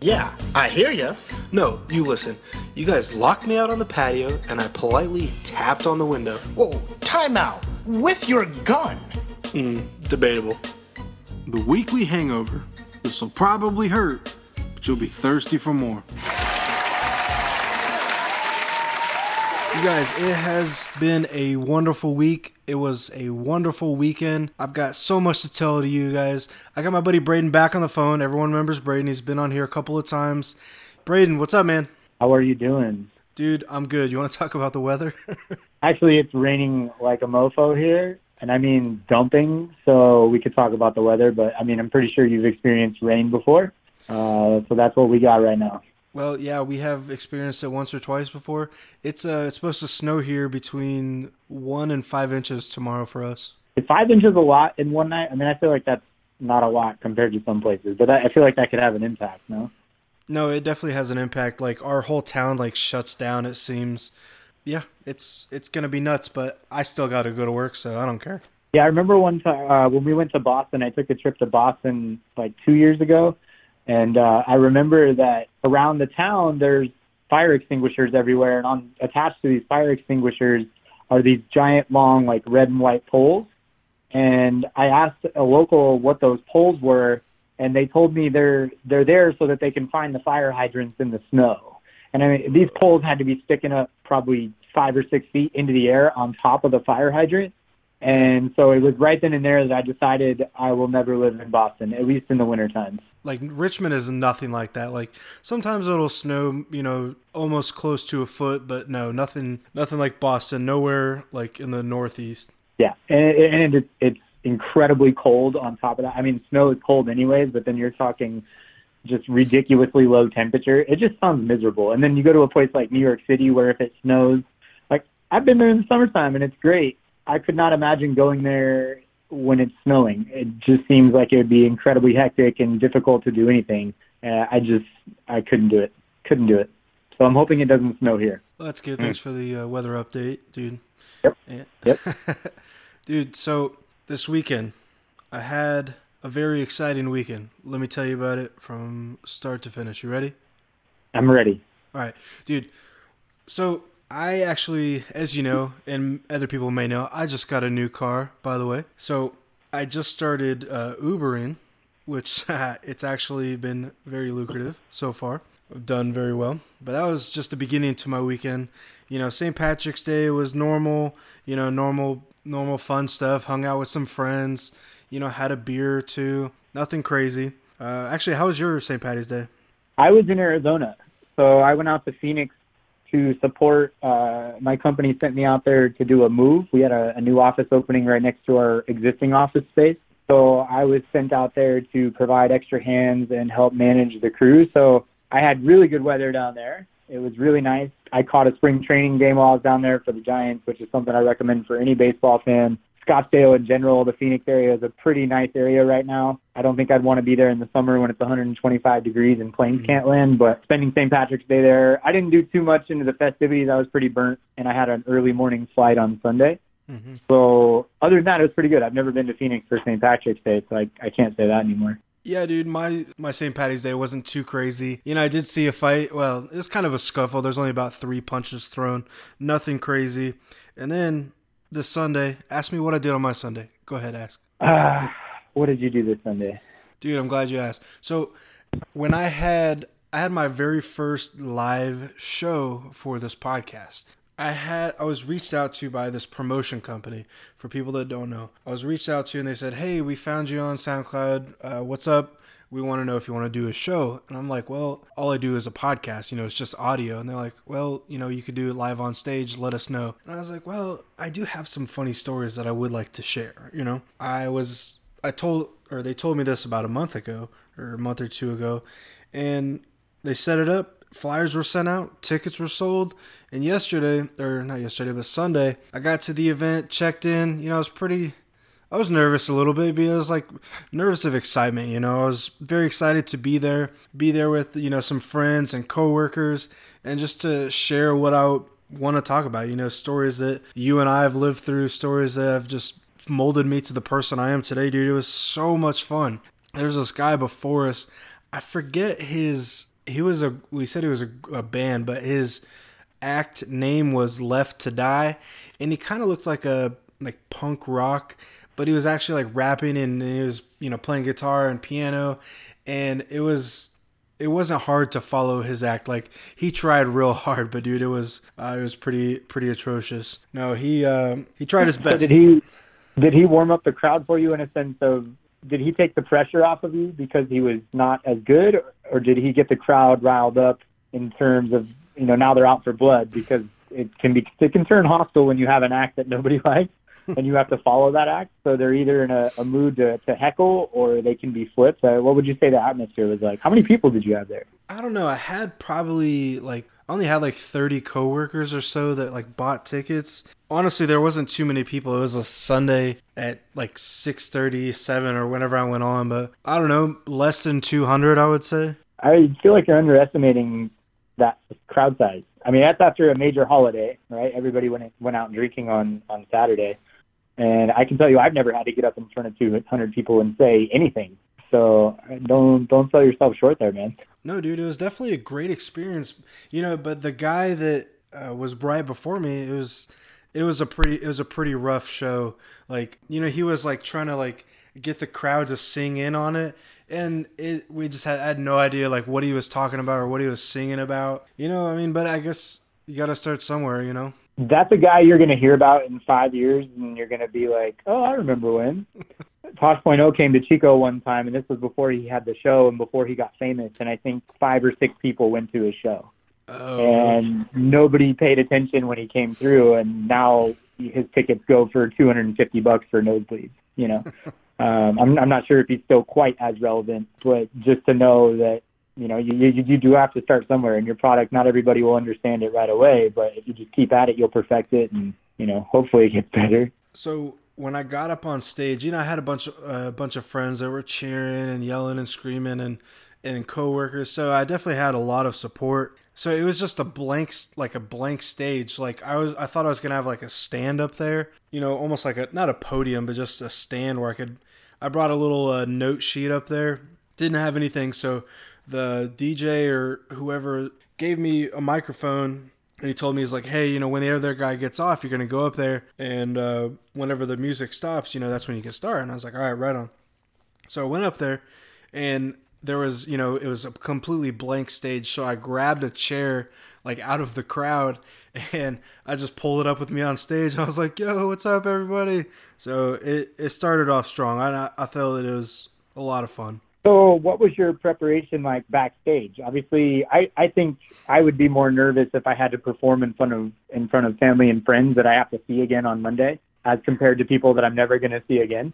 Yeah, I hear ya. No, you listen. You guys locked me out on the patio, and I politely tapped on the window. Whoa, time out. With your gun. Hmm, debatable. The weekly hangover. This will probably hurt, but you'll be thirsty for more. You guys, it has been a wonderful week. It was a wonderful weekend. I've got so much to tell to you guys. I got my buddy Braden back on the phone. Everyone remembers Braden. He's been on here a couple of times. Braden, what's up, man? How are you doing? Dude, I'm good. You want to talk about the weather? Actually, it's raining like a mofo here, and I mean dumping, so we could talk about the weather, but I mean, I'm pretty sure you've experienced rain before. Uh, so that's what we got right now. Well, yeah, we have experienced it once or twice before. It's uh, it's supposed to snow here between one and five inches tomorrow for us. Is five inches a lot in one night? I mean, I feel like that's not a lot compared to some places, but I I feel like that could have an impact. No. No, it definitely has an impact. Like our whole town like shuts down. It seems. Yeah, it's it's gonna be nuts, but I still got to go to work, so I don't care. Yeah, I remember one time uh, when we went to Boston. I took a trip to Boston like two years ago, and uh, I remember that around the town there's fire extinguishers everywhere, and on attached to these fire extinguishers are these giant, long, like red and white poles. And I asked a local what those poles were, and they told me they're they're there so that they can find the fire hydrants in the snow. And I mean, these poles had to be sticking up probably five or six feet into the air on top of the fire hydrant. And so it was right then and there that I decided I will never live in Boston, at least in the winter times. Like Richmond is nothing like that. Like sometimes it'll snow, you know, almost close to a foot, but no, nothing, nothing like Boston. Nowhere like in the Northeast. Yeah, and, it, and it, it's incredibly cold on top of that. I mean, snow is cold anyways, but then you're talking just ridiculously low temperature. It just sounds miserable. And then you go to a place like New York City where if it snows, like I've been there in the summertime and it's great. I could not imagine going there when it's snowing. It just seems like it would be incredibly hectic and difficult to do anything. Uh, I just I couldn't do it. Couldn't do it. So I'm hoping it doesn't snow here. Well, that's good. Thanks for the uh, weather update, dude. Yep. Yeah. Yep. dude, so this weekend I had a very exciting weekend. Let me tell you about it from start to finish. You ready? I'm ready. All right, dude. So I actually, as you know, and other people may know, I just got a new car. By the way, so I just started uh, Ubering, which it's actually been very lucrative so far. I've done very well, but that was just the beginning to my weekend. You know, St. Patrick's Day was normal. You know, normal, normal fun stuff. Hung out with some friends. You know, had a beer or two. Nothing crazy. Uh, actually, how was your St. Patty's Day? I was in Arizona, so I went out to Phoenix to support. Uh, my company sent me out there to do a move. We had a, a new office opening right next to our existing office space. So I was sent out there to provide extra hands and help manage the crew. So I had really good weather down there. It was really nice. I caught a spring training game while I was down there for the Giants, which is something I recommend for any baseball fan. Scottsdale in general, the Phoenix area is a pretty nice area right now. I don't think I'd want to be there in the summer when it's 125 degrees and planes can't land, but spending St. Patrick's Day there, I didn't do too much into the festivities. I was pretty burnt, and I had an early morning flight on Sunday. Mm-hmm. So other than that, it was pretty good. I've never been to Phoenix for St. Patrick's Day, so I, I can't say that anymore. Yeah, dude, my my St. Patty's Day wasn't too crazy. You know, I did see a fight. Well, it was kind of a scuffle. There's only about three punches thrown, nothing crazy. And then this Sunday, ask me what I did on my Sunday. Go ahead, ask. Uh, what did you do this Sunday? Dude, I'm glad you asked. So, when I had I had my very first live show for this podcast. I had I was reached out to by this promotion company. For people that don't know, I was reached out to and they said, "Hey, we found you on SoundCloud. Uh, what's up? We want to know if you want to do a show." And I'm like, "Well, all I do is a podcast. You know, it's just audio." And they're like, "Well, you know, you could do it live on stage. Let us know." And I was like, "Well, I do have some funny stories that I would like to share." You know, I was I told or they told me this about a month ago or a month or two ago, and they set it up. Flyers were sent out, tickets were sold, and yesterday, or not yesterday, but Sunday, I got to the event, checked in. You know, I was pretty, I was nervous a little bit because I was like nervous of excitement. You know, I was very excited to be there, be there with you know some friends and coworkers, and just to share what I want to talk about. You know, stories that you and I have lived through, stories that I've just molded me to the person I am today, dude. It was so much fun. There's this guy before us. I forget his. He was a. We said he was a, a band, but his act name was Left to Die, and he kind of looked like a like punk rock, but he was actually like rapping and he was you know playing guitar and piano, and it was it wasn't hard to follow his act. Like he tried real hard, but dude, it was uh, it was pretty pretty atrocious. No, he uh, he tried his best. Did he did he warm up the crowd for you in a sense of did he take the pressure off of you because he was not as good, or, or did he get the crowd riled up in terms of you know now they're out for blood because it can be it can turn hostile when you have an act that nobody likes and you have to follow that act. So they're either in a, a mood to, to heckle or they can be flipped. Uh, what would you say the atmosphere was like? How many people did you have there? I don't know. I had probably like I only had like 30 coworkers or so that like bought tickets. Honestly, there wasn't too many people. It was a Sunday at like 6:30, 7 or whenever I went on, but I don't know, less than 200 I would say. I feel like you're underestimating that crowd size. I mean, that's after a major holiday, right? Everybody went went out drinking on on Saturday. And I can tell you, I've never had to get up in front of 200 people and say anything. So don't don't sell yourself short there, man. No, dude, it was definitely a great experience. You know, but the guy that uh, was right before me, it was it was a pretty it was a pretty rough show. Like, you know, he was like trying to like get the crowd to sing in on it and it we just had I had no idea like what he was talking about or what he was singing about. You know, I mean, but I guess you got to start somewhere, you know that's a guy you're going to hear about in five years, and you're going to be like, "Oh, I remember when." Tosh Point oh came to Chico one time, and this was before he had the show and before he got famous. And I think five or six people went to his show, oh. and nobody paid attention when he came through. And now his tickets go for 250 bucks for nosebleeds. You know, um, I'm I'm not sure if he's still quite as relevant, but just to know that you know, you, you you do have to start somewhere, and your product. Not everybody will understand it right away, but if you just keep at it, you'll perfect it, and you know, hopefully, it gets better. So when I got up on stage, you know, I had a bunch of a uh, bunch of friends that were cheering and yelling and screaming, and and coworkers. So I definitely had a lot of support. So it was just a blank, like a blank stage. Like I was, I thought I was gonna have like a stand up there, you know, almost like a not a podium, but just a stand where I could. I brought a little uh, note sheet up there. Didn't have anything, so the DJ or whoever gave me a microphone and he told me he's like, hey, you know, when the other guy gets off, you're gonna go up there, and uh, whenever the music stops, you know, that's when you can start. And I was like, all right, right on. So I went up there, and there was, you know, it was a completely blank stage. So I grabbed a chair like out of the crowd, and I just pulled it up with me on stage. I was like, yo, what's up, everybody? So it it started off strong. I I felt it was a lot of fun. So, what was your preparation like backstage? Obviously, I, I think I would be more nervous if I had to perform in front of in front of family and friends that I have to see again on Monday, as compared to people that I'm never going to see again.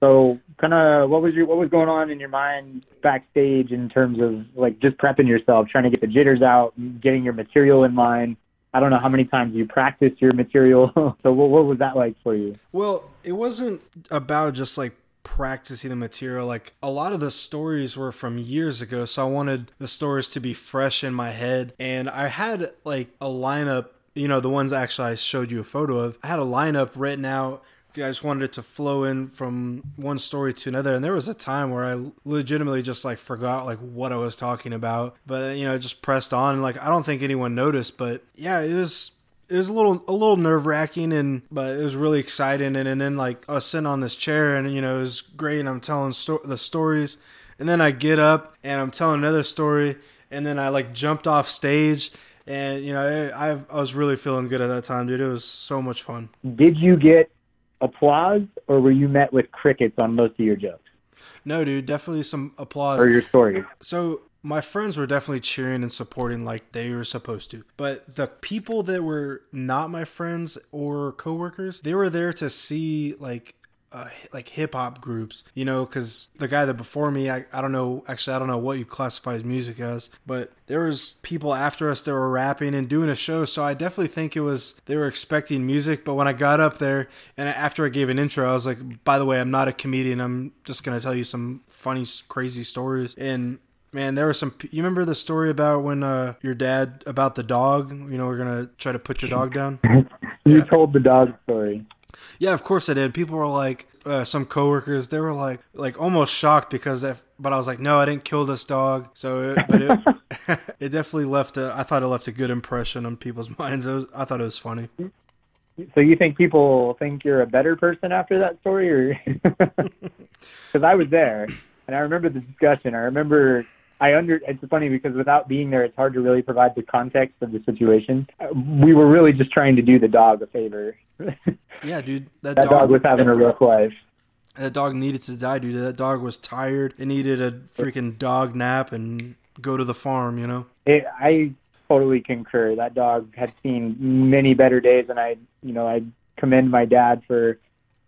So, kind of, what was your what was going on in your mind backstage in terms of like just prepping yourself, trying to get the jitters out, getting your material in line? I don't know how many times you practiced your material. so, what, what was that like for you? Well, it wasn't about just like practicing the material. Like a lot of the stories were from years ago, so I wanted the stories to be fresh in my head. And I had like a lineup, you know, the ones actually I showed you a photo of. I had a lineup written out. I just wanted it to flow in from one story to another. And there was a time where I legitimately just like forgot like what I was talking about. But you know, just pressed on. Like I don't think anyone noticed, but yeah, it was it was a little a little nerve wracking and but it was really exciting and, and then like I was sitting on this chair and you know it was great and I'm telling sto- the stories and then I get up and I'm telling another story and then I like jumped off stage and you know I I was really feeling good at that time dude it was so much fun. Did you get applause or were you met with crickets on most of your jokes? No, dude, definitely some applause. Or your stories. So my friends were definitely cheering and supporting like they were supposed to. But the people that were not my friends or coworkers, they were there to see like uh, like hip hop groups, you know, because the guy that before me, I, I don't know, actually, I don't know what you classify his music as, but there was people after us that were rapping and doing a show. So I definitely think it was, they were expecting music. But when I got up there and after I gave an intro, I was like, by the way, I'm not a comedian. I'm just going to tell you some funny, crazy stories. And Man, there was some. You remember the story about when uh, your dad about the dog? You know, we're gonna try to put your dog down. you yeah. told the dog story. Yeah, of course I did. People were like, uh, some coworkers, they were like, like almost shocked because, if, but I was like, no, I didn't kill this dog. So, it, but it, it definitely left a. I thought it left a good impression on people's minds. Was, I thought it was funny. So you think people think you're a better person after that story, or because I was there and I remember the discussion. I remember I under. It's funny because without being there, it's hard to really provide the context of the situation. Uh, We were really just trying to do the dog a favor. Yeah, dude, that, that dog, dog was having a rough life. that dog needed to die, dude. That dog was tired. It needed a freaking dog nap and go to the farm. You know. It, I totally concur. That dog had seen many better days, and I, you know, I commend my dad for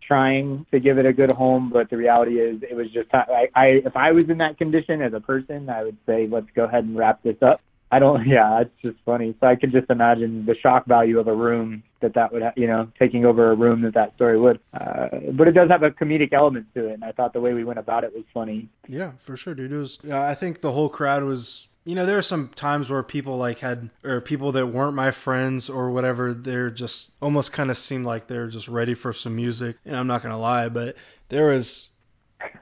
trying to give it a good home. But the reality is, it was just I, I if I was in that condition as a person, I would say let's go ahead and wrap this up. I don't. Yeah, it's just funny. So I could just imagine the shock value of a room that that would, you know, taking over a room that that story would. Uh, but it does have a comedic element to it, and I thought the way we went about it was funny. Yeah, for sure, dude. It was. I think the whole crowd was. You know, there are some times where people like had, or people that weren't my friends or whatever, they're just almost kind of seemed like they're just ready for some music. And I'm not gonna lie, but there was.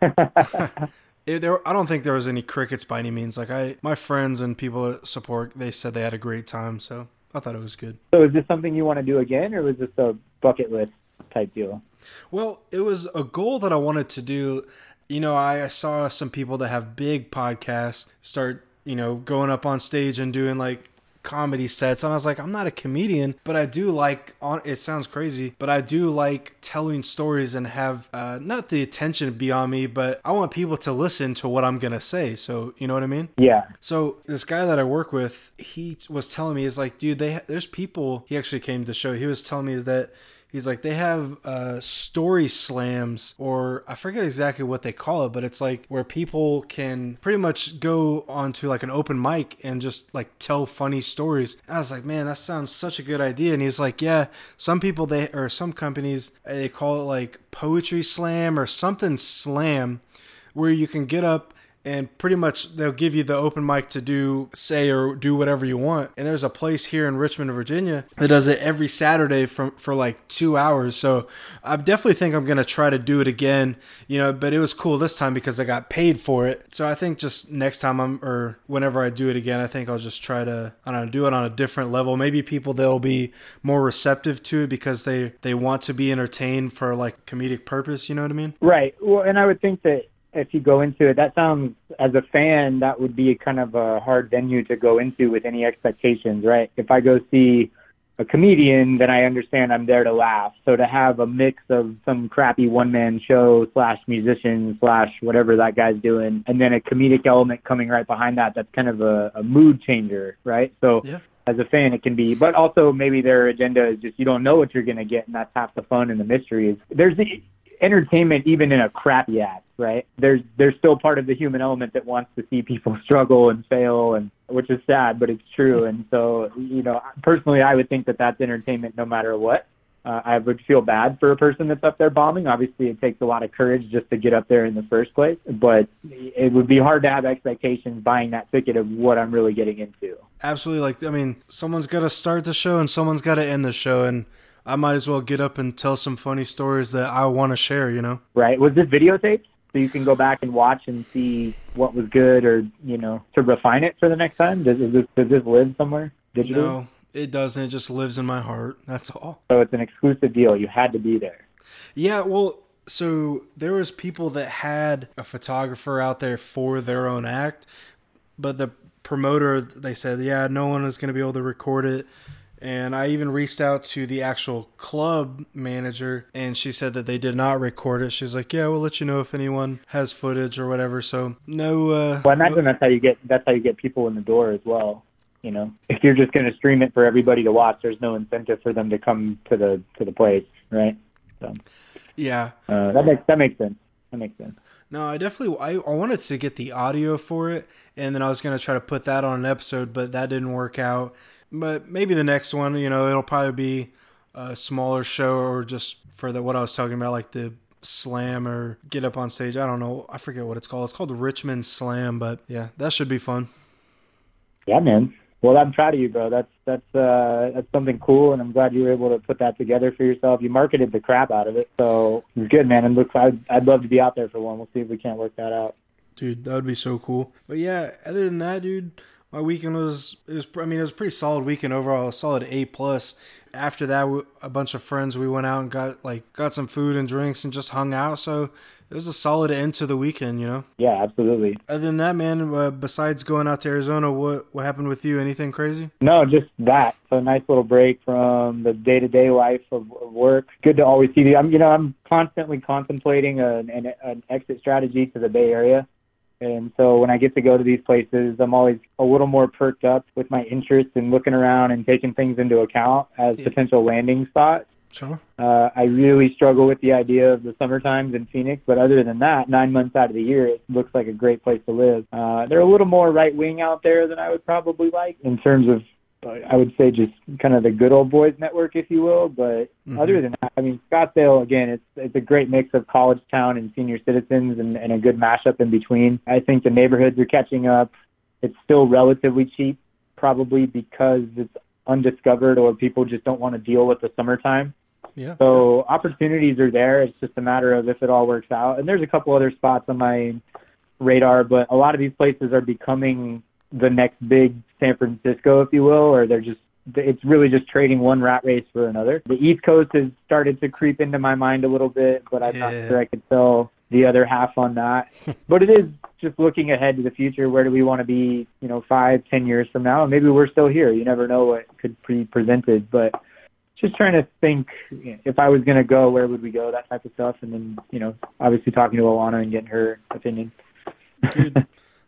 It, there, I don't think there was any crickets by any means. Like I, my friends and people that support, they said they had a great time, so I thought it was good. So is this something you want to do again, or was this a bucket list type deal? Well, it was a goal that I wanted to do. You know, I, I saw some people that have big podcasts start, you know, going up on stage and doing like comedy sets and I was like I'm not a comedian but I do like on it sounds crazy but I do like telling stories and have uh, not the attention be on me but I want people to listen to what I'm gonna say so you know what I mean Yeah. so this guy that I work with, he was telling me, he's like, dude, they there's people. He actually came to the show. He was telling me that he's like they have uh, story slams, or I forget exactly what they call it, but it's like where people can pretty much go onto like an open mic and just like tell funny stories. And I was like, man, that sounds such a good idea. And he's like, yeah, some people they or some companies they call it like poetry slam or something slam where you can get up and pretty much they'll give you the open mic to do say or do whatever you want. And there's a place here in richmond virginia that does it every saturday from for like two hours. So i definitely think i'm gonna try to do it again you know but it was cool this time because i got paid for it. So i think just next time i'm or whenever i do it again i think i'll just try to i don't know do it on a different level. Maybe people they'll be more receptive to it because they they want to be entertained for like comedic purpose you know what i mean? Right. Well, and I would think that if you go into it, that sounds as a fan that would be kind of a hard venue to go into with any expectations, right? If I go see a comedian, then I understand I'm there to laugh. So to have a mix of some crappy one man show slash musician slash whatever that guy's doing, and then a comedic element coming right behind that, that's kind of a, a mood changer, right? So Yeah. as a fan it can be but also maybe their agenda is just you don't know what you're going to get and that's half the fun and the mystery is there's the entertainment even in a crappy act right? There's there's still part of the human element that wants to see people struggle and fail and which is sad but it's true. And so you know personally i would think that that's entertainment no matter what. Uh, I would feel bad for a person that's up there bombing. Obviously, it takes a lot of courage just to get up there in the first place, but it would be hard to have expectations buying that ticket of what I'm really getting into. absolutely. Like i mean someone's got to start the show and someone's got to end the show. And i might as well get up and tell some funny stories that i want to share you know right? Was this videotaped? So you can go back and watch and see what was good or, you know, to refine it for the next time? Does, is this, does this live somewhere digitally? no it doesn't it just lives in my heart that's all So it's an exclusive deal. You had to be there. yeah well so there was people that had a photographer out there for their own act but the promoter they said yeah no one is going to be able to record it and I even reached out to the actual club manager, and she said that they did not record it. She's like, "Yeah, we'll let you know if anyone has footage or whatever." So no, uh, Well, I imagine that's how you get that's how you get people in the door as well. You know, if you're just going to stream it for everybody to watch, there's no incentive for them to come to the to the place, right? So yeah, uh, that makes that makes sense. That makes sense. No, I definitely I, I wanted to get the audio for it, and then I was gonna try to put that on an episode, but that didn't work out. But maybe the next one, you know, it'll probably be a smaller show or just for the what I was talking about, like the slam or get up on stage. I don't know, I forget what it's called. It's called Richmond Slam, but yeah, that should be fun. Yeah, man. Well, I'm proud of you, bro. That's That's uh, that's something cool, and I'm glad you were able to put that together for yourself. You marketed the crap out of it, so it was good, man. And look, I'd, I'd love to be out there for one. We'll see if we can't work that out. Dude, that would be so cool. But yeah, other than that, dude, my weekend was it was I mean it was a pretty solid weekend overall, a solid A plus. After that, we, a bunch of friends we went out and got like got some food and drinks and just hung out. So it was a solid end to the weekend, you know. Yeah, absolutely. Other than that, man, uh, besides going out to Arizona, what what happened with you? Anything crazy? No, just that. So a nice little break from the day to day life of, of work. Good to always see you. I'm you know I'm constantly contemplating an, an an exit strategy to the Bay Area. And so when I get to go to these places, I'm always a little more perked up with my interest in looking around and taking things into account as Yeah. potential landing spots. Sure. Uh, I really struggle with the idea of the summer times in Phoenix, but other than that, nine months out of the year, it looks like a great place to live. Uh, they're a little more right wing out there than I would probably like in terms of, I would say, just kind of the good old boys network, if you will. But Mhm. other than that, I mean, Scottsdale again, it's it's a great mix of college town and senior citizens, and, and a good mashup in between. I think the neighborhoods are catching up. It's still relatively cheap, probably because it's undiscovered or people just don't want to deal with the summertime. Yeah. So opportunities are there. It's just a matter of if it all works out. And there's a couple other spots on my radar, but a lot of these places are becoming the next big San Francisco, if you will, or they're just it's really just trading one rat race for another. The East Coast has started to creep into my mind a little bit, but I'm Yeah. not sure I could tell the other half on that. but it is just looking ahead to the future. Where do we want to be, you know, five, ten years from now? And maybe we're still here. You never know what could be presented, but just trying to think if I was going to go, where would we go? That type of stuff, and then you know, obviously talking to Alana and getting her opinion. Dude,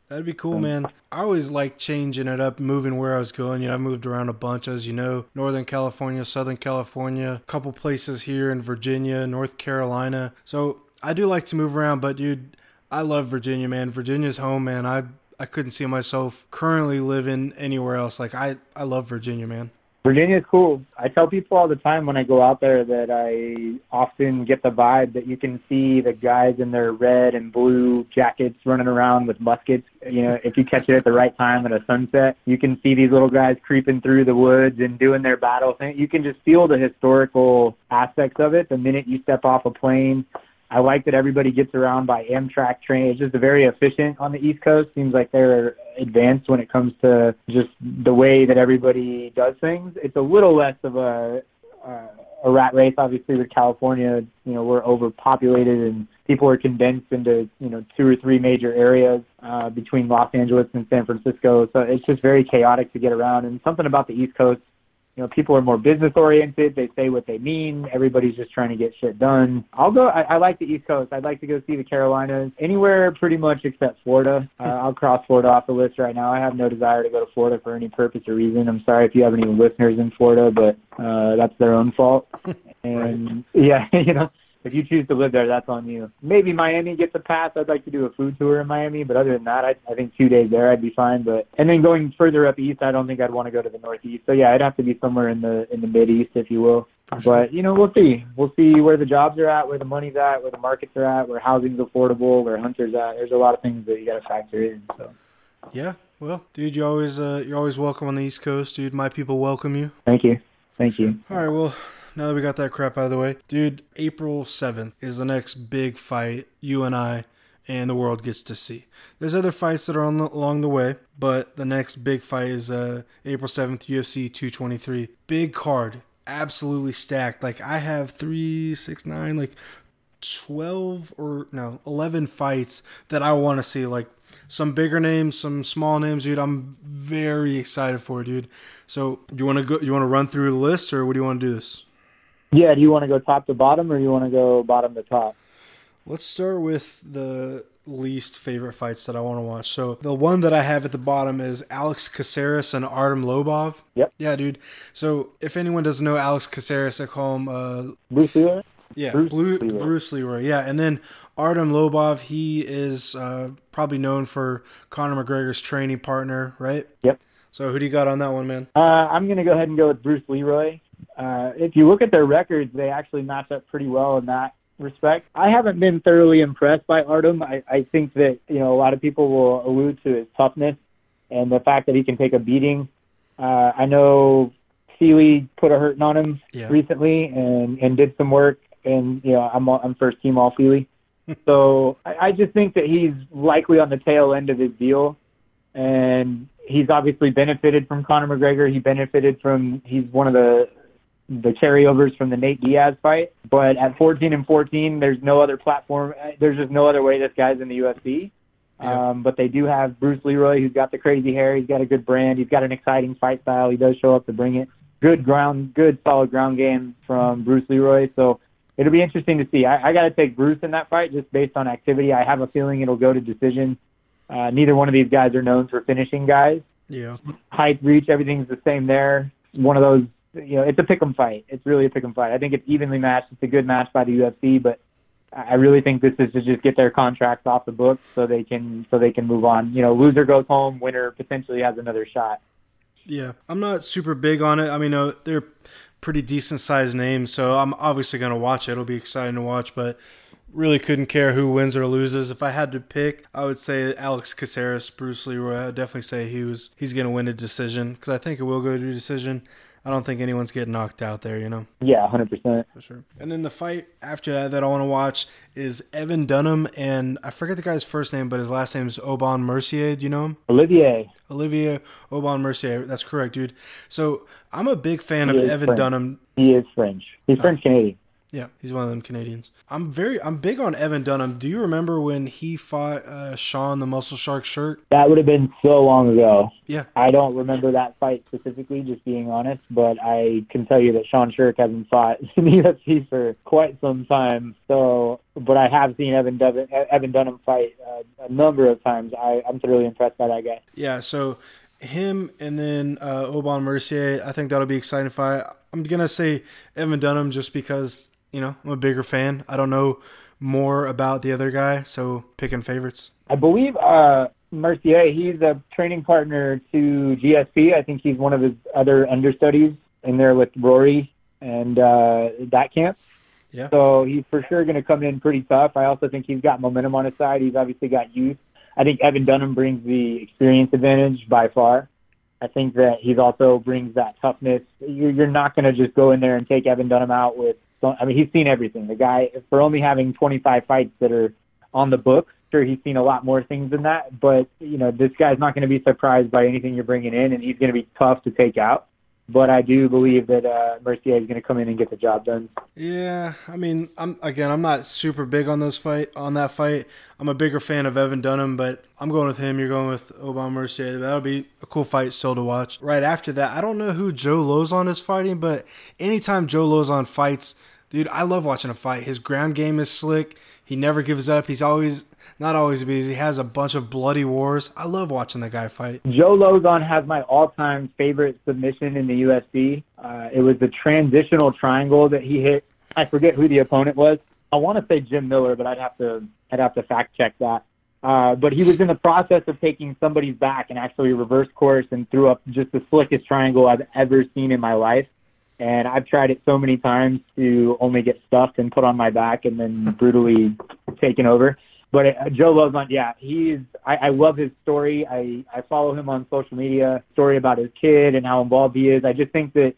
that'd be cool, um, man. I always like changing it up, moving where I was going. You know, I moved around a bunch, as you know, Northern California, Southern California, a couple places here in Virginia, North Carolina. So I do like to move around, but dude, I love Virginia, man. Virginia's home, man. I I couldn't see myself currently living anywhere else. Like I I love Virginia, man. Virginia is cool. I tell people all the time when I go out there that I often get the vibe that you can see the guys in their red and blue jackets running around with muskets. You know, if you catch it at the right time at a sunset, you can see these little guys creeping through the woods and doing their battle thing. You can just feel the historical aspects of it the minute you step off a plane. I like that everybody gets around by Amtrak train. It's just very efficient on the East Coast. Seems like they're advanced when it comes to just the way that everybody does things. It's a little less of a uh, a rat race. Obviously, with California, you know, we're overpopulated and people are condensed into you know two or three major areas uh, between Los Angeles and San Francisco. So it's just very chaotic to get around. And something about the East Coast you know, people are more business oriented. They say what they mean. Everybody's just trying to get shit done. I'll go. I, I like the East Coast. I'd like to go see the Carolinas. Anywhere pretty much except Florida. Uh, I'll cross Florida off the list right now. I have no desire to go to Florida for any purpose or reason. I'm sorry if you have any listeners in Florida, but uh, that's their own fault. And yeah, you know, if you choose to live there, that's on you. Maybe Miami gets a pass. I'd like to do a food tour in Miami, but other than that, I, I think two days there I'd be fine. But and then going further up east, I don't think I'd want to go to the northeast. So yeah, I'd have to be somewhere in the in the mid east, if you will. But you know, we'll see. We'll see where the jobs are at, where the money's at, where the markets are at, where housing's affordable, where hunters at. There's a lot of things that you got to factor in. So Yeah. Well, dude, you always uh, you're always welcome on the East Coast, dude. My people welcome you. thank you, thank you. All right, well, now that we got that crap out of the way, dude, April 7th is the next big fight you and I and the world gets to see. There's other fights that are on the, along the way, but the next big fight is uh, April 7th, UFC 223. Big card, absolutely stacked. Like, I have three, six, nine, like 12 or no, 11 fights that I want to see. Like, some bigger names, some small names, dude. I'm very excited for it, dude. So, do you want to go? You want to run through the list, or what do you want to do this? Yeah, do you want to go top to bottom, or you want to go bottom to top? Let's start with the least favorite fights that I want to watch. So the one that I have at the bottom is Alex Caceres and Artem Lobov. Yep. Yeah, dude. So if anyone doesn't know Alex Caceres, I call him uh, Bruce Lee. yeah, Bruce Blue, Leroy. Bruce Leroy. Yeah, and then Artem Lobov, he is uh, probably known for Conor McGregor's training partner, right? Yep. So who do you got on that one, man? Uh, I'm going to go ahead and go with Bruce Leroy. Uh, if you look at their records, they actually match up pretty well in that respect. I haven't been thoroughly impressed by Artem. I, I think that you know a lot of people will allude to his toughness and the fact that he can take a beating. Uh, I know Fili put a hurting on him Yeah. recently and and did some work, and you know I'm I'm first team all Fili. so I, I just think that he's likely on the tail end of his deal, and he's obviously benefited from Conor McGregor. He benefited from he's one of the the carryovers from the Nate Diaz fight. But at 14 and 14, there's no other platform. uh, There's just no other way this guy's in the UFC. Yeah. Um, but they do have Bruce Leroy, who's got the crazy hair. He's got a good brand. He's got an exciting fight style. He does show up to bring it. Good ground, good solid ground game from Bruce Leroy. So it'll be interesting to see. I, I got to take Bruce in that fight just based on activity. I have a feeling it'll go to decision. Uh, neither one of these guys are known for finishing guys Yeah. height, reach, everything's the same there. One of those, you know, it's a pick'em fight. It's really a pick'em fight. I think it's evenly matched. It's a good match by the UFC, but I really think this is to just get their contracts off the books so they can so they can move on. You know, loser goes home, winner potentially has another shot. Yeah, I'm not super big on it. I mean, uh, they're pretty decent sized names, so I'm obviously going to watch it. It'll be exciting to watch, but really couldn't care who wins or loses. If I had to pick, I would say Alex Caceres, Bruce Leroy. I'd definitely say he was he's going to win a decision because I think it will go to a decision. I don't think anyone's getting knocked out there, you know, Yeah, 100%. for sure. And then the fight after that that I want to watch is Evan Dunham and I forget the guy's first name, but his last name is Aubin-Mercier. Do you know him? Olivier, Olivia Aubin-Mercier. That's correct, dude. So I'm a big fan of He is Evan French. Dunham. he is French. He's uh, French Canadian. Yeah, he's one of them Canadians. I'm very, I'm big on Evan Dunham. Do you remember when he fought uh, Sean the Muscle Shark Sherk? That would have been so long ago. Yeah, I don't remember that fight specifically, just being honest, but I can tell you that Sean Sherk hasn't fought in the UFC for quite some time. So, but I have seen Evan Dunham, Evan Dunham fight uh, a number of times. I, I'm thoroughly impressed by that guy. yeah. So him and then uh, Aubin-Mercier. I think that'll be exciting fight. I'm gonna say Evan Dunham just because you know I'm a bigger fan. I don't know more about the other guy, so picking favorites. I believe uh, Mercier, he's a training partner to GSP. I think he's one of his other understudies in there with Rory and uh, that camp. Yeah. So he's for sure going to come in pretty tough. I also think he's got momentum on his side. He's obviously got youth. I think Evan Dunham brings the experience advantage by far. I think that he's also brings that toughness. You're, you're not going to just go in there and take Evan Dunham out with. I mean, he's seen everything. The guy, for only having 25 fights that are on the books, sure he's seen a lot more things than that. But you know, this guy's not going to be surprised by anything you're bringing in, and he's going to be tough to take out. But I do believe that uh, Mercier is going to come in and get the job done. Yeah, I mean, I'm again, I'm not super big on those fight on that fight. I'm a bigger fan of Evan Dunham, but I'm going with him. You're going with Aubin-Mercier. That'll be a cool fight still to watch. Right after that, I don't know who Joe Lauzon is fighting, but anytime Joe Lauzon fights, dude, I love watching a fight. His ground game is slick. He never gives up. He's always not always busy. He has a bunch of bloody wars. I love watching the guy fight. Joe Lauzon has my all-time favorite submission in the UFC. Uh, it was the transitional triangle that he hit. I forget who the opponent was. I want to say Jim Miller, but I'd have to I'd have to fact check that. Uh, but he was in the process of taking somebody's back and actually reverse course and threw up just the slickest triangle I've ever seen in my life. And I've tried it so many times to only get stuffed and put on my back and then brutally taken over. But uh, Joe Lauzon, yeah, he's. I, I love his story. I I follow him on social media. Story about his kid and how involved he is. I just think that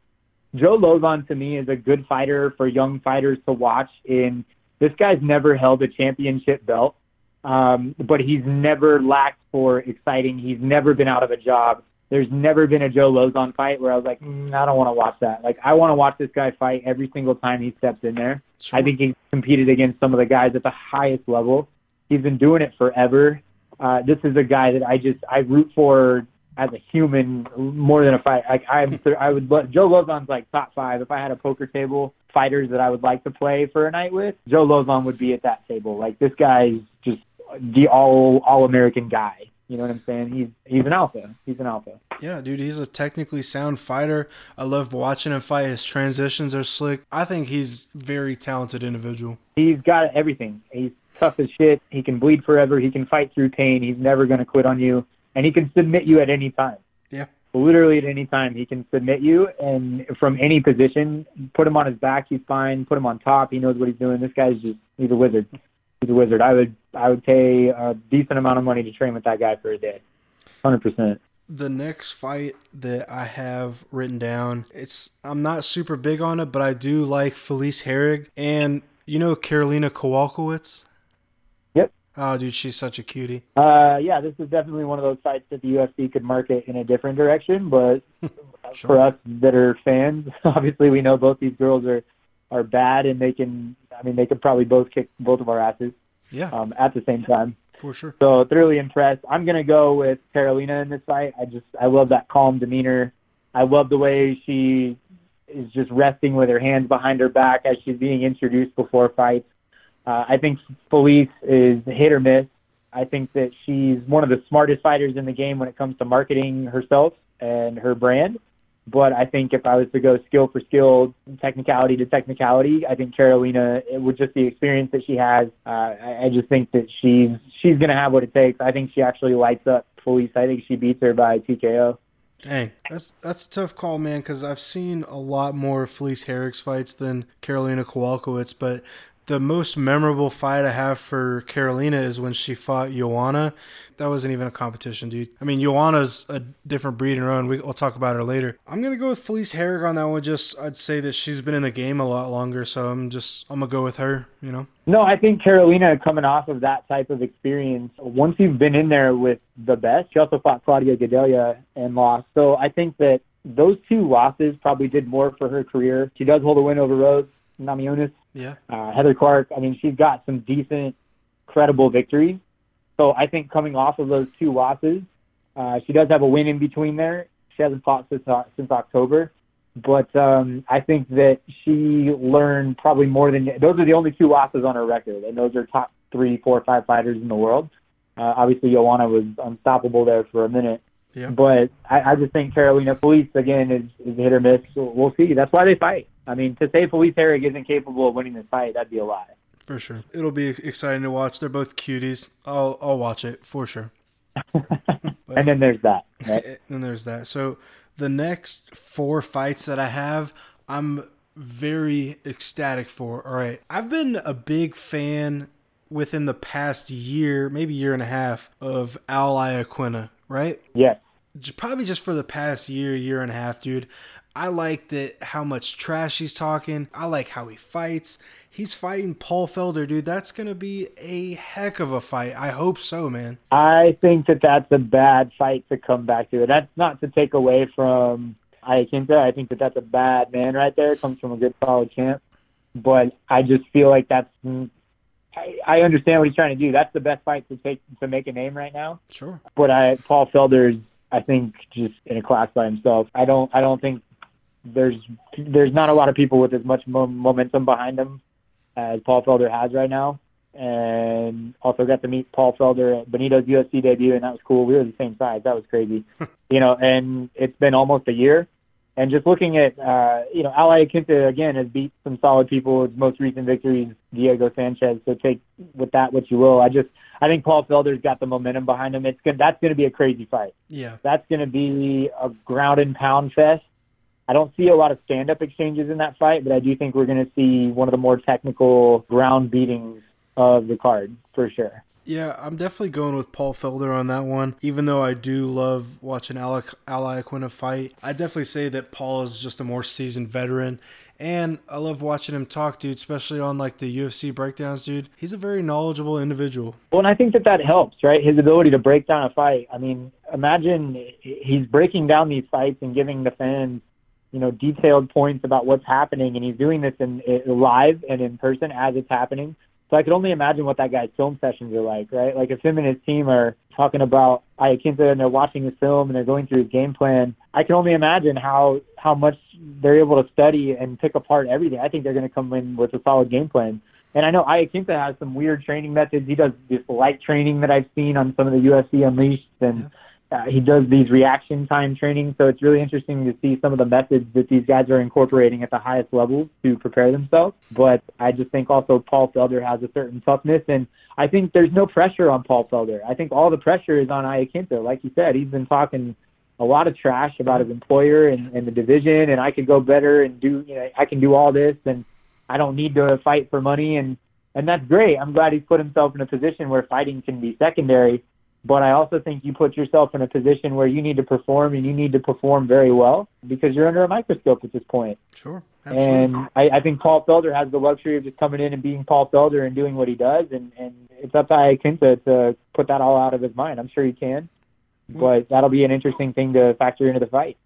Joe Lauzon to me is a good fighter for young fighters to watch. In this guy's never held a championship belt, um, but he's never lacked for exciting. He's never been out of a job. There's never been a Joe Lauzon fight where I was like, mm, I don't want to watch that. Like I want to watch this guy fight every single time he steps in there. I think he competed against some of the guys at the highest level. He's been doing it forever. Uh, this is a guy that I just I root for as a human more than a fight. Like I'm, I would Joe Lauzon's like top five. If I had a poker table fighters that I would like to play for a night with, Joe Lauzon would be at that table. Like this guy's just the all all American guy. You know what I'm saying? He's he's an alpha. He's an alpha. Yeah, dude, he's a technically sound fighter. I love watching him fight. His transitions are slick. I think he's very talented individual. He's got everything. He's tough as shit. He can bleed forever. He can fight through pain. He's never going to quit on you, and he can submit you at any time. Yeah. Literally at any time, he can submit you, and from any position, put him on his back, he's fine. Put him on top, he knows what he's doing. This guy's just—he's a wizard. He's a wizard. I would, I would pay a decent amount of money to train with that guy for a day. Hundred percent. the next fight that I have written down, it's I'm not super big on it, but I do like Felice Herrig and you know Karolina Kowalkiewicz. Yep. Oh, dude, she's such a cutie. Uh, yeah, this is definitely one of those fights that the UFC could market in a different direction, but for us that are fans, obviously we know both these girls are are bad and they can. I mean, they could probably both kick both of our asses Yeah, um, at the same time. for sure. So thoroughly impressed. I'm gonna go with Karolina in this fight. I just I love that calm demeanor. I love the way she is just resting with her hands behind her back as she's being introduced before fights. Uh, I think Felice is hit or miss. I think that she's one of the smartest fighters in the game when it comes to marketing herself and her brand. But I think if I was to go skill for skill, technicality to technicality, I think Karolina, it with just the experience that she has, uh, I, I just think that she's she's going to have what it takes. I think she actually lights up Felice. I think she beats her by TKO. Dang, that's that's a tough call, man. Because I've seen a lot more Felice Herrig's fights than Karolina Kowalkiewicz, but the most memorable fight I have for Karolina is when she fought Joanna. That wasn't even a competition, dude. I mean, Joanna's a different breed in her own. We, we'll talk about her later. I'm gonna go with Felice Herrig on that one. Just I'd say that she's been in the game a lot longer, so I'm just I'm gonna go with her. You know. No, I think Karolina coming off of that type of experience, once you've been in there with the best, she also fought Claudia Gadelha and lost. So I think that those two losses probably did more for her career. She does hold a win over Rose Namajunas. Yeah. Uh, Heather Clark, I mean, she's got some decent, credible victories. So I think coming off of those two losses, uh, she does have a win in between there. She hasn't fought since, uh, since October. But um, I think that she learned probably more than those are the only two losses on her record, and those are top three, four, five fighters in the world. Uh, obviously, Joanna was unstoppable there for a minute, Yeah. but I, I just think Karolina Felice again is, is hit or miss. So we'll see. That's why they fight. I mean, to say Felice Herrig isn't capable of winning this fight, that'd be a lie. For sure. It'll be exciting to watch. They're both cuties. I'll I'll watch it for sure. And then there's that. Right? And there's that. So the next four fights that I have, I'm very ecstatic for. All right. I've been a big fan within the past year, maybe year and a half, of Al Iaquinta, right? Yes. Probably just for the past year, year and a half, dude. I like that how much trash he's talking. I like how he fights. He's fighting Paul Felder, dude. That's gonna be a heck of a fight. I hope so, man. I think that that's a bad fight to come back to. That's not to take away from Iaquinta. I think that that's a bad man right there. Comes from a good, solid champ. But I just feel like that's. I, I understand what he's trying to do. That's the best fight to take to make a name right now. Sure. But I, Paul Felder's, I think, just in a class by himself. I don't. I don't think there's there's not a lot of people with as much mo- momentum behind them as Paul Felder has right now. And also got to meet Paul Felder at Benito's UFC debut, and that was cool. We were the same size. That was crazy, you know. And it's been almost a year. And just looking at, uh, you know, Al Iaquinta again has beat some solid people. His most recent victory is Diego Sanchez. So take with that what you will. I just, I think Paul Felder's got the momentum behind him. It's good. That's going to be a crazy fight Yeah. that's going to be a ground and pound fest. I don't see a lot of stand up exchanges in that fight, but I do think we're going to see one of the more technical ground beatings of the card for sure. Yeah, I'm definitely going with Paul Felder on that one. Even though I do love watching Alec Al Iaquinta fight, I definitely say that Paul is just a more seasoned veteran. And I love watching him talk, dude, especially on like the UFC breakdowns, dude. He's a very knowledgeable individual. Well, and I think that that helps, right? His ability to break down a fight. I mean, imagine he's breaking down these fights and giving the fans, you know, detailed points about what's happening, and he's doing this in, in live and in person as it's happening. So I could only imagine what that guy's film sessions are like, right? Like if him and his team are talking about Iaquinta and they're watching his film and they're going through his game plan, I can only imagine how how much they're able to study and pick apart everything. I think they're going to come in with a solid game plan. And I know Iaquinta has some weird training methods. He does this light training that I've seen on some of the UFC Unleashed, and uh, he does these reaction time training. So it's really interesting to see some of the methods that these guys are incorporating at the highest levels to prepare themselves. But I just think also Paul Felder has a certain toughness, and I think there's no pressure on Paul Felder. I think all the pressure is on Iaquinta. Like you said, he's been talking a lot of trash about his employer and, and the division, and I could go better and do, you know, I can do all this, and I don't need to fight for money, and and that's great. I'm glad he's put himself in a position where fighting can be secondary. But I also think you put yourself in a position where you need to perform and you need to perform very well because you're under a microscope at this point. Sure. Absolutely. And I, I think Paul Felder has the luxury of just coming in and being Paul Felder and doing what he does. And, and it's up to Iaquinta to put that all out of his mind. I'm sure he can. But that'll be an interesting thing to factor into the fight.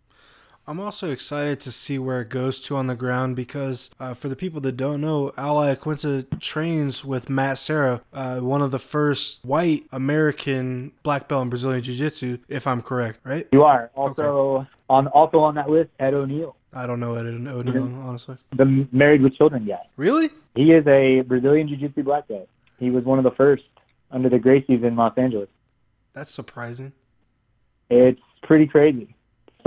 I'm also excited to see where it goes to on the ground because uh, for the people that don't know, Al Iaquinta trains with Matt Serra, uh, one of the first white American black belt in Brazilian Jiu Jitsu, if I'm correct, right? You are also on also on that list. Ed O'Neill, I don't know Ed O'Neill, honestly. the married with children guy. Really? He is a Brazilian Jiu-Jitsu black belt. He was one of the first under the Gracies in Los Angeles. That's surprising. It's pretty crazy.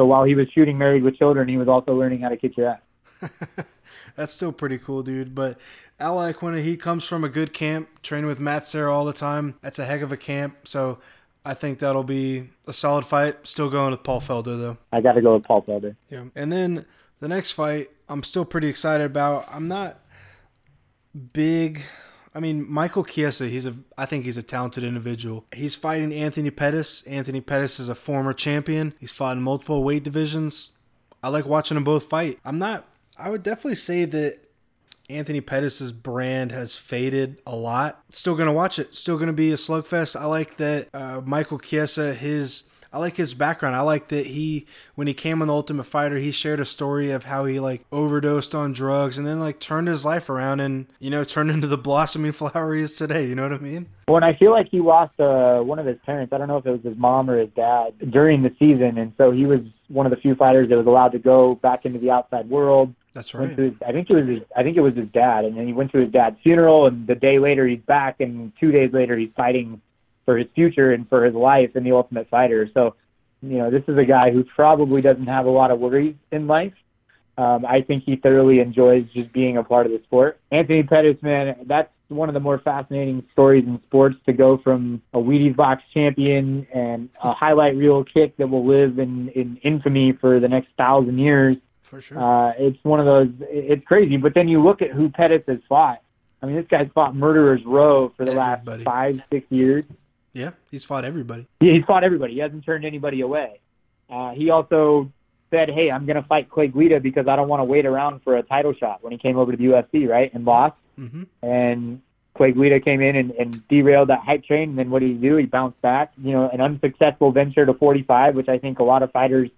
So while he was shooting Married with Children, he was also learning how to kick your ass. That's still pretty cool, dude. But Al Iaquinta, he comes from a good camp, training with Matt Serra all the time. That's a heck of a camp. So I think that'll be a solid fight. Still going with Paul Felder, though. I got to go with Paul Felder. Yeah. And then the next fight, I'm still pretty excited about. I'm not big. I mean, Michael Chiesa, he's a I think he's a talented individual. He's fighting Anthony Pettis. Anthony Pettis is a former champion. He's fought in multiple weight divisions. I like watching them both fight. I'm not I would definitely say that Anthony Pettis' brand has faded a lot. Still gonna watch it. Still gonna be a slugfest. I like that uh, Michael Chiesa, his I like his background. I like that he when he came on the Ultimate Fighter, he shared a story of how he like overdosed on drugs and then like turned his life around and you know turned into the blossoming flower he is today. You know what I mean? Well, and I feel like he lost uh, one of his parents. I don't know if it was his mom or his dad during the season, and so he was one of the few fighters that was allowed to go back into the outside world. That's right. his, I think it was his, I think it was his dad, and then he went to his dad's funeral, and the day later he's back, and two days later he's fighting for his future and for his life in the Ultimate Fighter. So, you know, this is a guy who probably doesn't have a lot of worries in life. Um, I think he thoroughly enjoys just being a part of the sport. Anthony Pettis, man, that's one of the more fascinating stories in sports to go from a Wheaties box champion and a highlight reel kick that will live in, in infamy for the next thousand years For sure. uh, it's one of those. It's crazy. But then you look at who Pettis has fought. I mean, this guy's fought murderers row for the Everybody. last five, six years. Yeah, he's fought everybody. Yeah, he's fought everybody. He hasn't turned anybody away. Uh, he also said, "Hey, I'm going to fight Clay Guida because I don't want to wait around for a title shot." When he came over to the UFC, right, and lost, hmm and Clay Guida came in and, and derailed that hype train. And then what did he do? He bounced back. You know, an unsuccessful venture to 45, which I think a lot of fighters,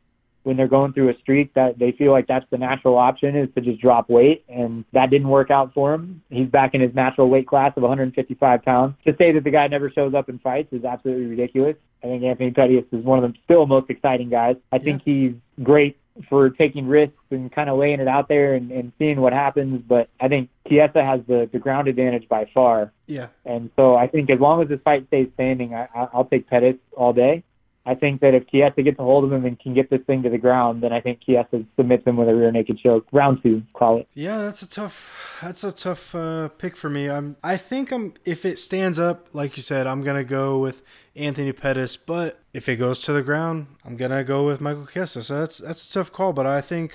when they're going through a streak, that they feel like that's the natural option is to just drop weight, and that didn't work out for him. He's back in his natural weight class of 155 pounds. To say that the guy never shows up in fights is absolutely ridiculous. I think Anthony Pettis is one of the still most exciting guys. I think he's great for taking risks and kind of laying it out there and, and seeing what happens. But I think Chiesa has the, the ground advantage by far. Yeah. And so I think as long as this fight stays standing, I- I'll take Pettis all day. I think that if Chiesa gets a hold of him and can get this thing to the ground, then I think Chiesa submits him with a rear naked choke. Round two, call it. Yeah, that's a tough. That's a tough uh, pick for me. I'm. I think I'm. If it stands up, like you said, I'm gonna go with Anthony Pettis. But if it goes to the ground, I'm gonna go with Michael Chiesa. So that's that's a tough call. But I think.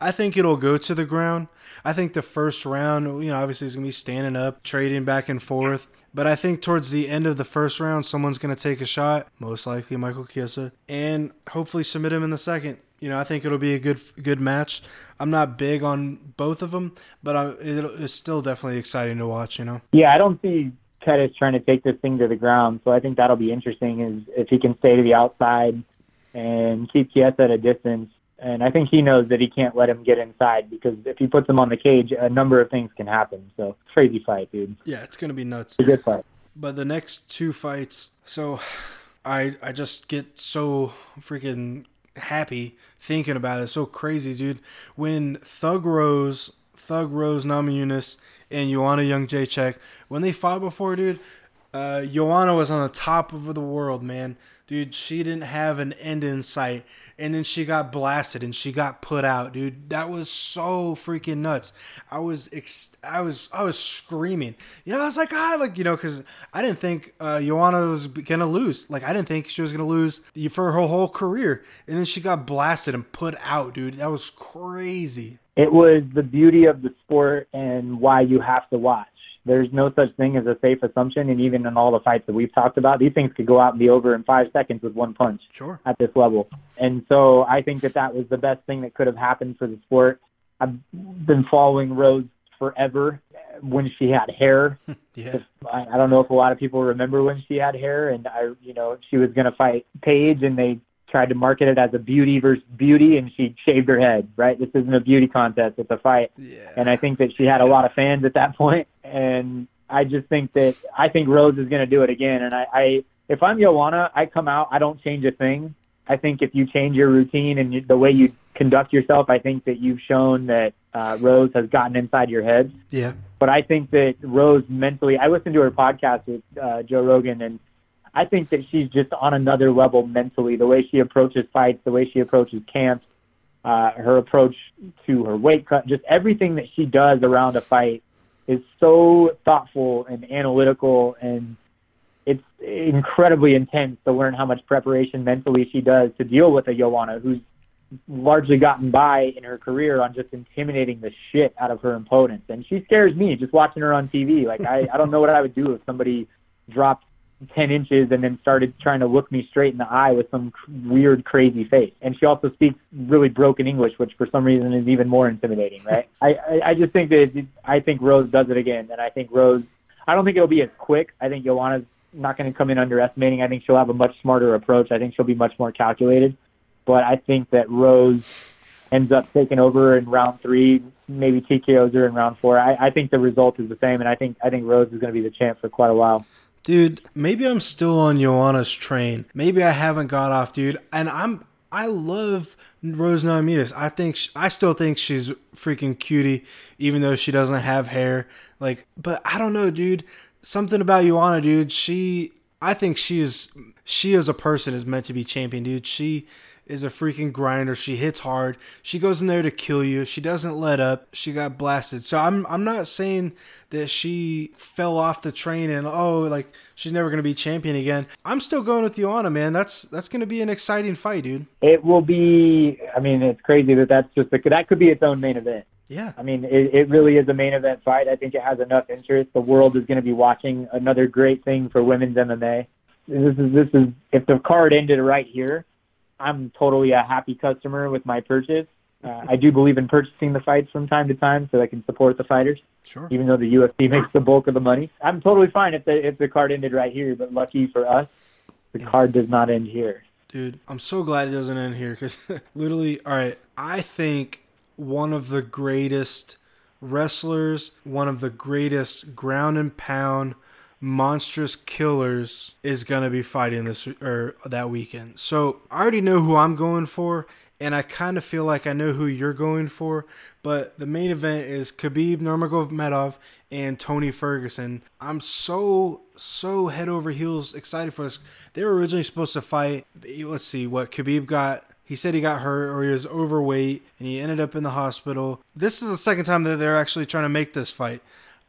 I think it'll go to the ground. I think the first round, you know, obviously is going to be standing up, trading back and forth. But I think towards the end of the first round, someone's going to take a shot, most likely Michael Chiesa, and hopefully submit him in the second. You know, I think it'll be a good good match. I'm not big on both of them, but I, it, it's still definitely exciting to watch. You know. Yeah, I don't see Pettis trying to take this thing to the ground, so I think that'll be interesting is if he can stay to the outside and keep Chiesa at a distance. And I think he knows that he can't let him get inside because if he puts him on the cage, a number of things can happen. So crazy fight, dude. Yeah, it's going to be nuts. It's a good fight. But the next two fights, so I I just get so freaking happy thinking about it. So crazy, dude. When Thug Rose, Thug Rose Namajunas, and Joanna Jedrzejczyk, when they fought before, dude, uh, Joanna was on the top of the world, man. Dude, she didn't have an end in sight. And then she got blasted and she got put out, dude. That was so freaking nuts. I was, ex- I was, I was screaming. You know, I was like, ah, like you know, because I didn't think uh, Joanna was gonna lose. Like, I didn't think she was gonna lose for her whole career. And then she got blasted and put out, dude. That was crazy. It was the beauty of the sport and why you have to watch. There's no such thing as a safe assumption, and even in all the fights that we've talked about, these things could go out and be over in five seconds with one punch Sure. at this level. And so I think that that was the best thing that could have happened for the sport. I've been following Rose forever when she had hair. Yeah. I, I don't know if a lot of people remember when she had hair, and I, you know, she was going to fight Paige, and they tried to market it as a beauty versus beauty, and she shaved her head. Right? This isn't a beauty contest; it's a fight. Yeah. And I think that she had a lot of fans at that point, and I just think that I think Rose is going to do it again. And I, I, if I'm Joanna, I come out, I don't change a thing. I think if you change your routine and you, the way you conduct yourself, I think that you've shown that uh, Rose has gotten inside your head. Yeah. But I think that Rose mentally, I listened to her podcast with uh, Joe Rogan, and I think that she's just on another level mentally. The way she approaches fights, the way she approaches camps, uh, her approach to her weight cut, just everything that she does around a fight is so thoughtful and analytical, and it's incredibly intense to learn how much preparation mentally she does to deal with a Joanna who's largely gotten by in her career on just intimidating the shit out of her opponents. And she scares me just watching her on TV. Like I, I don't know what I would do if somebody dropped 10 inches and then started trying to look me straight in the eye with some weird, crazy face. And she also speaks really broken English, which for some reason is even more intimidating, right? I, I, I just think that it, I think Rose does it again. And I think Rose, I don't think it'll be as quick. I think Joanna's not going to come in underestimating. I think she'll have a much smarter approach. I think she'll be much more calculated. But I think that Rose ends up taking over in round three, maybe TKOs her in round four. I, I think the result is the same, and I think I think Rose is going to be the champ for quite a while. Dude, maybe I'm still on Joanna's train. Maybe I haven't got off, dude. And I'm I love Rose Namajunas. I think sh I still think she's freaking cutie, even though she doesn't have hair. Like, but I don't know, dude. Something about Joanna, dude. She, I think she is she as a person is meant to be champion, dude. She is a freaking grinder. She hits hard. She goes in there to kill you. She doesn't let up. She got blasted. So I'm I'm not saying that she fell off the train and oh like she's never gonna be champion again. I'm still going with Joanna, man. That's that's gonna be an exciting fight, dude. It will be. I mean, it's crazy that that's just a, that could be its own main event. Yeah. I mean, it, it really is a main event fight. I think it has enough interest. The world is going to be watching another great thing for women's MMA. This is this is if the card ended right here, I'm totally a happy customer with my purchase. Uh, I do believe in purchasing the fights from time to time so I can support the fighters, Sure. even though the UFC makes the bulk of the money. I'm totally fine if the if the card ended right here, but lucky for us, the card does not end here. Dude, I'm so glad it doesn't end here because literally, all right, I think one of the greatest wrestlers, one of the greatest ground and pound monstrous killers is to be fighting this or that weekend. So, I already know who I'm going for and I kind of feel like I know who you're going for, but the main event is Khabib Nurmagomedov and Tony Ferguson. I'm so so head over heels excited for this. They were originally supposed to fight. Let's see what Khabib got. He said he got hurt or he was overweight and he ended up in the hospital. This is the second time that they're actually trying to make this fight.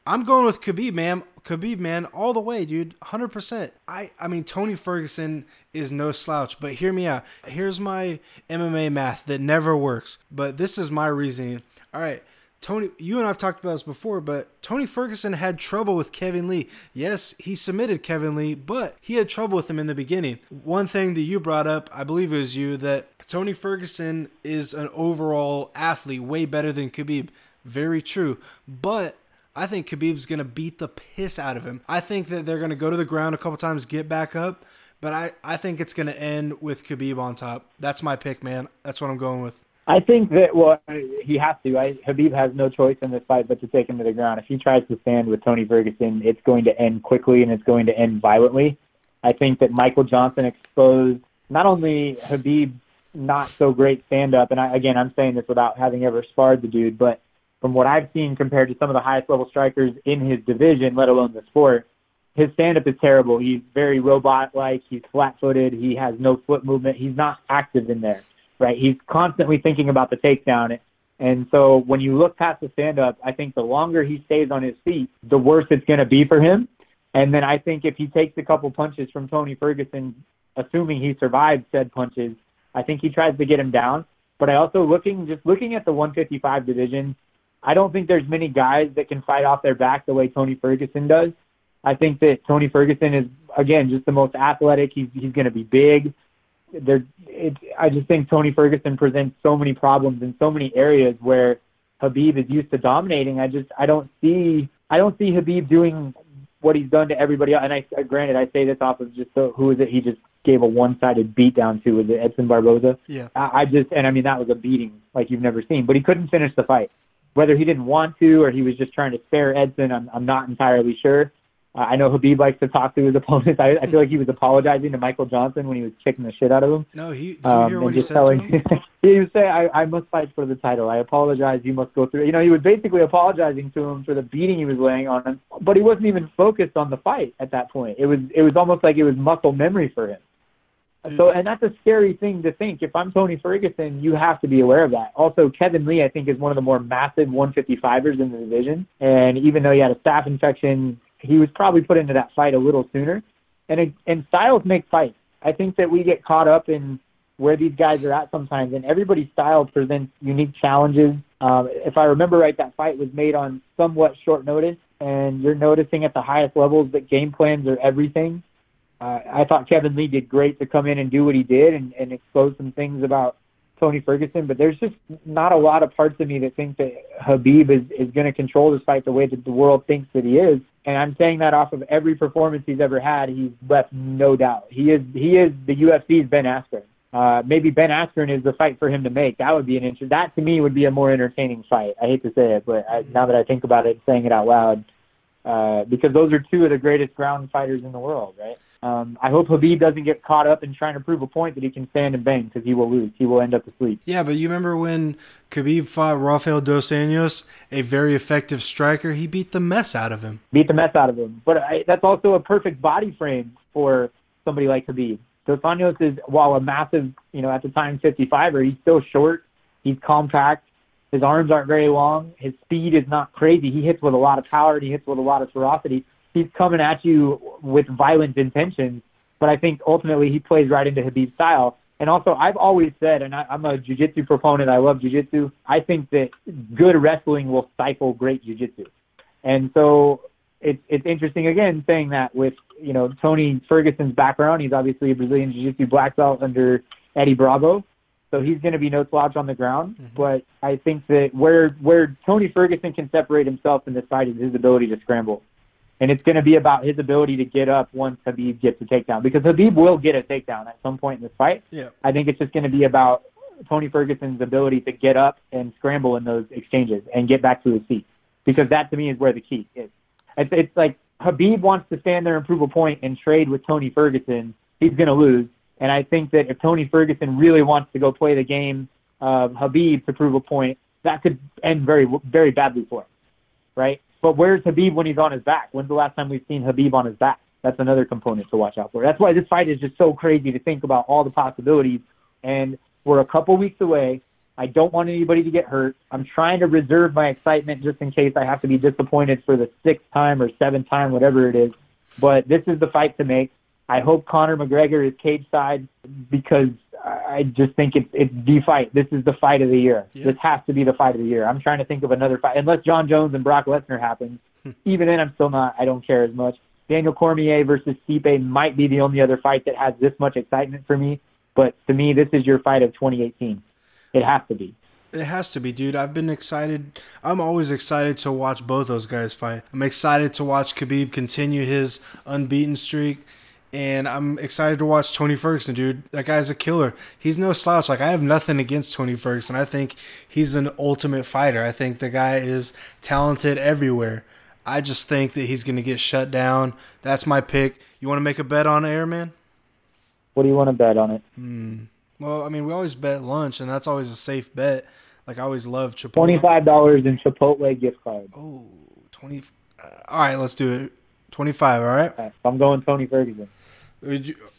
I'm going with Khabib, man. Khabib, man, all the way, dude. 100%. I I mean Tony Ferguson is no slouch, but hear me out. Here's my MMA math that never works, but this is my reasoning. All right. Tony, you and I've talked about this before, but Tony Ferguson had trouble with Kevin Lee. Yes, he submitted Kevin Lee, but he had trouble with him in the beginning. One thing that you brought up, I believe it was you, that Tony Ferguson is an overall athlete, way better than Khabib. Very true. But I think Khabib's going to beat the piss out of him. I think that they're going to go to the ground a couple times, get back up, but I, I think it's going to end with Khabib on top. That's my pick, man. That's what I'm going with. I think that well, he has to. I, Habib has no choice in this fight but to take him to the ground. If he tries to stand with Tony Ferguson, it's going to end quickly and it's going to end violently. I think that Michael Johnson exposed not only Habib's not so great stand up, and I, again, I'm saying this without having ever sparred the dude, but from what I've seen compared to some of the highest level strikers in his division, let alone the sport, his stand up is terrible. He's very robot like. He's flat footed. He has no foot movement. He's not active in there right? He's constantly thinking about the takedown. And so when you look past the stand up, I think the longer he stays on his feet, the worse it's going to be for him. And then I think if he takes a couple punches from Tony Ferguson, assuming he survives said punches, I think he tries to get him down. But I also looking just looking at the 155 division, I don't think there's many guys that can fight off their back the way Tony Ferguson does. I think that Tony Ferguson is again just the most athletic. He's he's going to be big. There, it, I just think Tony Ferguson presents so many problems in so many areas where Habib is used to dominating. I just I don't see I don't see Habib doing what he's done to everybody else. And I uh, granted I say this off of just so, who is it? He just gave a one-sided beat down to was it Edson Barboza? Yeah. I, I just and I mean that was a beating like you've never seen. But he couldn't finish the fight. Whether he didn't want to or he was just trying to spare Edson, I'm I'm not entirely sure. Uh, I know Habib likes to talk to his opponents. I, I feel like he was apologizing to Michael Johnson when he was kicking the shit out of him. No, he. Did you Um, hear and what he said telling, to him? he would say, I, "I must fight for the title. I apologize. You must go through." You know, he was basically apologizing to him for the beating he was laying on him, but he wasn't even focused on the fight at that point. It was it was almost like it was muscle memory for him. So, and that's a scary thing to think. If I'm Tony Ferguson, you have to be aware of that. Also, Kevin Lee, I think, is one of the more massive 155ers in the division. And even though he had a staph infection, he was probably put into that fight a little sooner. And and styles make fights. I think that we get caught up in where these guys are at sometimes, and everybody's style presents unique challenges. Um, if I remember right, that fight was made on somewhat short notice, and you're noticing at the highest levels that game plans are everything. Uh, I thought Kevin Lee did great to come in and do what he did and, and expose some things about Tony Ferguson, but there's just not a lot of parts of me that think that Habib is, is going to control this fight the way that the world thinks that he is. And I'm saying that off of every performance he's ever had, he's left no doubt. He is he is the UFC's Ben Askren. Uh, maybe Ben Askren is the fight for him to make. That would be an interest. That to me would be a more entertaining fight. I hate to say it, but I, now that I think about it, saying it out loud, uh, because those are two of the greatest ground fighters in the world, right? Um, I hope Habib doesn't get caught up in trying to prove a point that he can stand and bang because he will lose. He will end up asleep. Yeah, but you remember when Khabib fought Rafael dos Anjos, a very effective striker? He beat the mess out of him. beat the mess out of him. But I, that's also a perfect body frame for somebody like Habib. Dos Anjos is, while a massive, you know, at the time 55er, he's still short. He's compact. His arms aren't very long. His speed is not crazy. He hits with a lot of power and he hits with a lot of ferocity. He's coming at you with violent intentions, but I think ultimately he plays right into Habib's style. And also, I've always said, and I, I'm a jiu-jitsu proponent. I love jiu-jitsu. I think that good wrestling will stifle great jiu-jitsu. And so it's it's interesting again saying that with you know Tony Ferguson's background, he's obviously a Brazilian Jiu-Jitsu black belt under Eddie Bravo, so he's going to be no slouch on the ground. Mm-hmm. But I think that where where Tony Ferguson can separate himself in this fight is his ability to scramble, and it's going to be about his ability to get up once Habib gets a takedown because Habib will get a takedown at some point in this fight. Yeah. I think it's just going to be about Tony Ferguson's ability to get up and scramble in those exchanges and get back to his feet because that to me is where the key is. It's, it's like Habib wants to stand there and prove a point and trade with Tony Ferguson. He's going to lose. And I think that if Tony Ferguson really wants to go play the game of Habib to prove a point, that could end very, very badly for him, right? But where's Habib when he's on his back? When's the last time we've seen Habib on his back? That's another component to watch out for. That's why this fight is just so crazy to think about all the possibilities. And we're a couple weeks away. I don't want anybody to get hurt. I'm trying to reserve my excitement just in case I have to be disappointed for the sixth time or seventh time, whatever it is. But this is the fight to make. I hope Conor McGregor is cage side because I just think it's it's the fight. This is the fight of the year. Yeah. This has to be the fight of the year. I'm trying to think of another fight unless Jon Jones and Brock Lesnar happens. Hmm. Even then, I'm still not. I don't care as much. Daniel Cormier versus Stipe might be the only other fight that has this much excitement for me. But to me, this is your fight of 2018. It has to be. It has to be, dude. I've been excited. I'm always excited to watch both those guys fight. I'm excited to watch Khabib continue his unbeaten streak. And I'm excited to watch Tony Ferguson, dude. That guy's a killer. He's no slouch. Like I have nothing against Tony Ferguson. I think he's an ultimate fighter. I think the guy is talented everywhere. I just think that he's going to get shut down. That's my pick. You want to make a bet on air, man? What do you want to bet on it? Well, I mean, we always bet lunch, and that's always a safe bet. Like I always love Chipotle. Twenty-five dollars in Chipotle gift card. Oh, 20. Uh, all right, let's do it. 25, all right? Okay, so I'm going Tony Ferguson.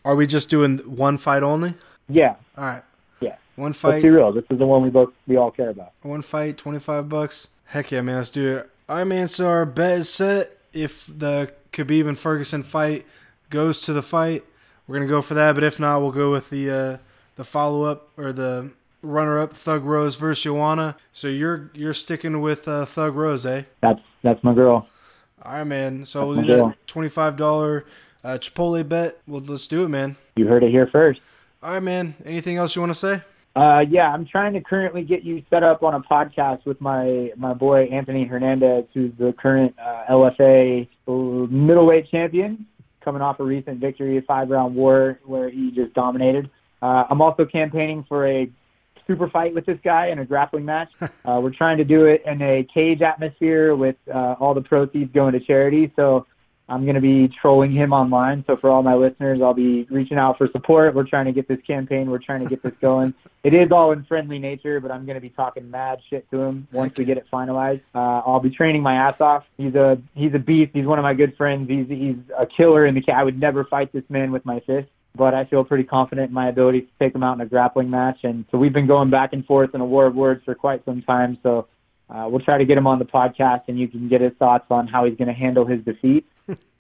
Are we just doing one fight only? Yeah, All right. yeah. One fight. Let's be real. This is the one we both we all care about. one fight, 25 bucks. Heck yeah, man, let's do it. All right, man, so our bet is set. If the Khabib and Ferguson fight goes to the fight, we're going to go for that, but if not, we'll go with the uh, the follow-up or the runner up Thug Rose versus Joanna. So you're you're sticking with uh, Thug Rose, eh? That's that's my girl. All right, man. So That's we'll do that twenty five dollar uh, Chipotle bet. Well, let's do it, man. You heard it here first. All right, man. Anything else you want to say? Uh, yeah, I'm trying to currently get you set up on a podcast with my my boy Anthony Hernandez, who's the current uh, LFA middleweight champion, coming off a recent victory, a five round war where he just dominated. Uh, I'm also campaigning for a super fight with this guy in a grappling match. Uh, we're trying to do it in a cage atmosphere with uh, all the proceeds going to charity. So I'm going to be trolling him online. So for all my listeners, I'll be reaching out for support. We're trying to get this campaign. We're trying to get this going. it is all in friendly nature, but I'm going to be talking mad shit to him once we get it finalized. Uh, I'll be training my ass off. He's a he's a beast. He's one of my good friends. He's he's a killer in the. ca- I would never fight this man with my fist. But I feel pretty confident in my ability to take him out in a grappling match. And so we've been going back and forth in a war of words for quite some time. So uh, we'll try to get him on the podcast, and you can get his thoughts on how he's going to handle his defeat,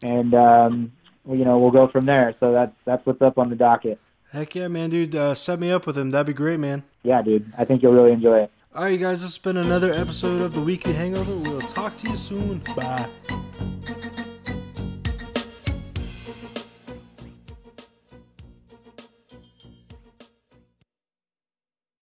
and um, you know we'll go from there. So that's that's what's up on the docket. Heck yeah, man, dude. Uh, set me up with him. That'd be great, man. Yeah, dude, I think you'll really enjoy it. All right, you guys. This has been another episode of the Weekly Hangover. We'll talk to you soon. Bye.